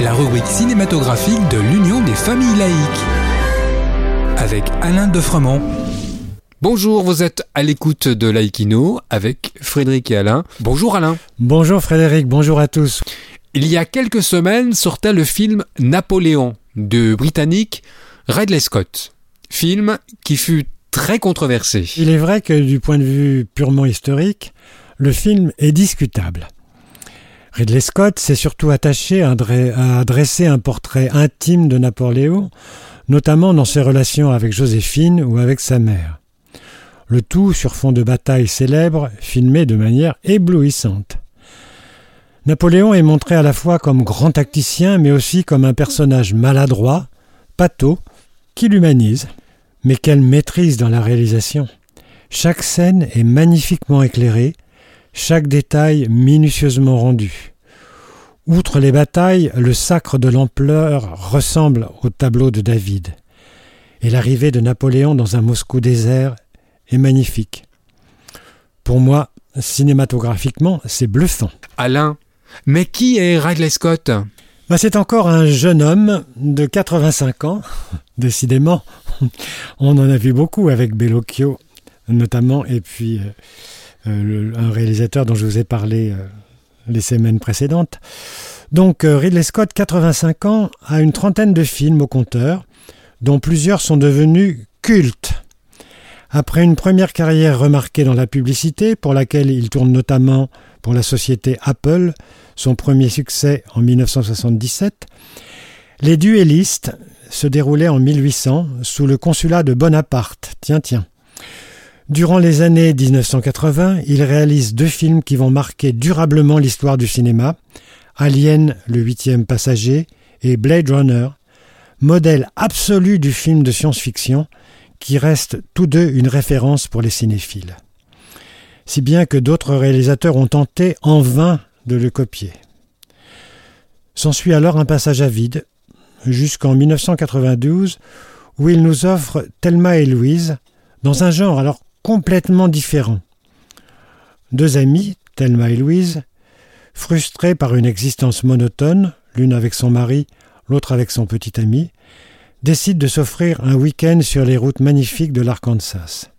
La rubrique cinématographique de l'Union des familles laïques. Avec Alain Defremont. Bonjour, vous êtes à l'écoute de Laïkino avec Frédéric et Alain. Bonjour Alain. Bonjour Frédéric, bonjour à tous. Il y a quelques semaines sortait le film Napoléon de Britannique Ridley Scott. Film qui fut très controversé. Il est vrai que du point de vue purement historique, le film est discutable. Ridley Scott s'est surtout attaché à dresser un portrait intime de Napoléon, notamment dans ses relations avec Joséphine ou avec sa mère. Le tout sur fond de bataille célèbre, filmé de manière éblouissante. Napoléon est montré à la fois comme grand tacticien, mais aussi comme un personnage maladroit, pâteau, qui l'humanise. Mais quelle maîtrise dans la réalisation Chaque scène est magnifiquement éclairée, chaque détail minutieusement rendu. Outre les batailles, le sacre de l'ampleur ressemble au tableau de David. Et l'arrivée de Napoléon dans un Moscou désert est magnifique. Pour moi, cinématographiquement, c'est bluffant. Alain, mais qui est Ridley Scott? Bah, C'est encore un jeune homme de 85 ans, décidément. On en a vu beaucoup avec Bellocchio, notamment, et puis euh, euh, un réalisateur dont je vous ai parlé euh, les semaines précédentes. Donc euh, Ridley Scott, 85 ans, a une trentaine de films au compteur, dont plusieurs sont devenus cultes. Après une première carrière remarquée dans la publicité, pour laquelle il tourne notamment pour la société Apple, son premier succès en 1977, Les Duellistes se déroulaient en 1800 sous le consulat de Bonaparte. Tiens, tiens. Durant les années 1980, il réalise deux films qui vont marquer durablement l'histoire du cinéma, Alien, le huitième passager, et Blade Runner, modèle absolu du film de science-fiction, qui restent tous deux une référence pour les cinéphiles. Si bien que d'autres réalisateurs ont tenté en vain de le copier. S'ensuit alors un passage à vide, jusqu'en 1992, où il nous offre Thelma et Louise, dans un genre alors complètement différents. Deux amies, Thelma et Louise, frustrées par une existence monotone, l'une avec son mari, l'autre avec son petit ami, décident de s'offrir un week-end sur les routes magnifiques de l'Arkansas.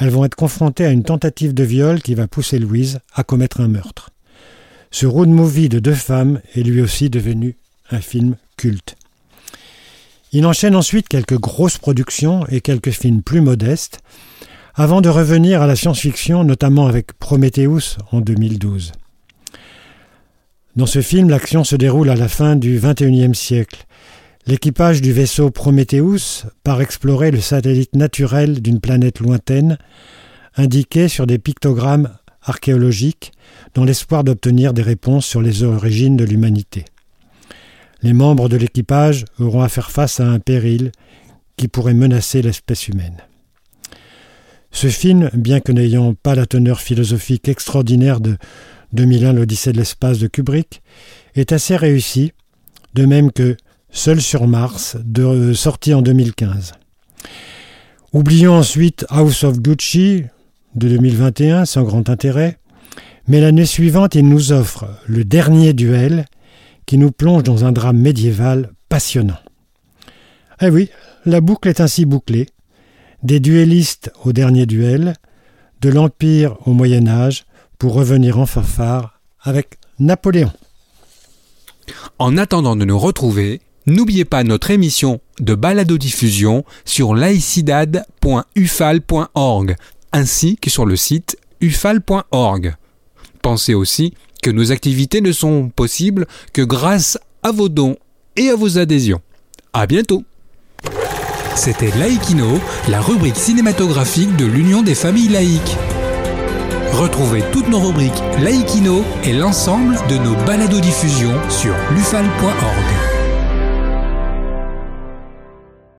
Elles vont être confrontées à une tentative de viol qui va pousser Louise à commettre un meurtre. Ce road movie de deux femmes est lui aussi devenu un film culte. Il enchaîne ensuite quelques grosses productions et quelques films plus modestes, avant de revenir à la science-fiction, notamment avec Prometheus en 2012. Dans ce film, l'action se déroule à la fin du XXIe siècle. L'équipage du vaisseau Prometheus part explorer le satellite naturel d'une planète lointaine, indiqué sur des pictogrammes archéologiques, dans l'espoir d'obtenir des réponses sur les origines de l'humanité. Les membres de l'équipage auront à faire face à un péril qui pourrait menacer l'espèce humaine. Ce film, bien que n'ayant pas la teneur philosophique extraordinaire de 2001 l'Odyssée de l'espace de Kubrick, est assez réussi, de même que Seul sur Mars, de, sorti en 2015. Oublions ensuite House of Gucci de 2021, sans grand intérêt, mais l'année suivante, il nous offre Le Dernier Duel, qui nous plonge dans un drame médiéval passionnant. Eh oui, la boucle est ainsi bouclée, des duellistes au dernier duel, de l'Empire au Moyen Âge, pour revenir en fanfare avec Napoléon. En attendant de nous retrouver, n'oubliez pas notre émission de baladodiffusion sur laicidad.ufal.org ainsi que sur le site ufal.org. Pensez aussi nos activités ne sont possibles que grâce à vos dons et à vos adhésions. À bientôt! C'était Laïkino, la rubrique cinématographique de l'Union des familles laïques. Retrouvez toutes nos rubriques Laïkino et l'ensemble de nos balados diffusions sur lufal.org.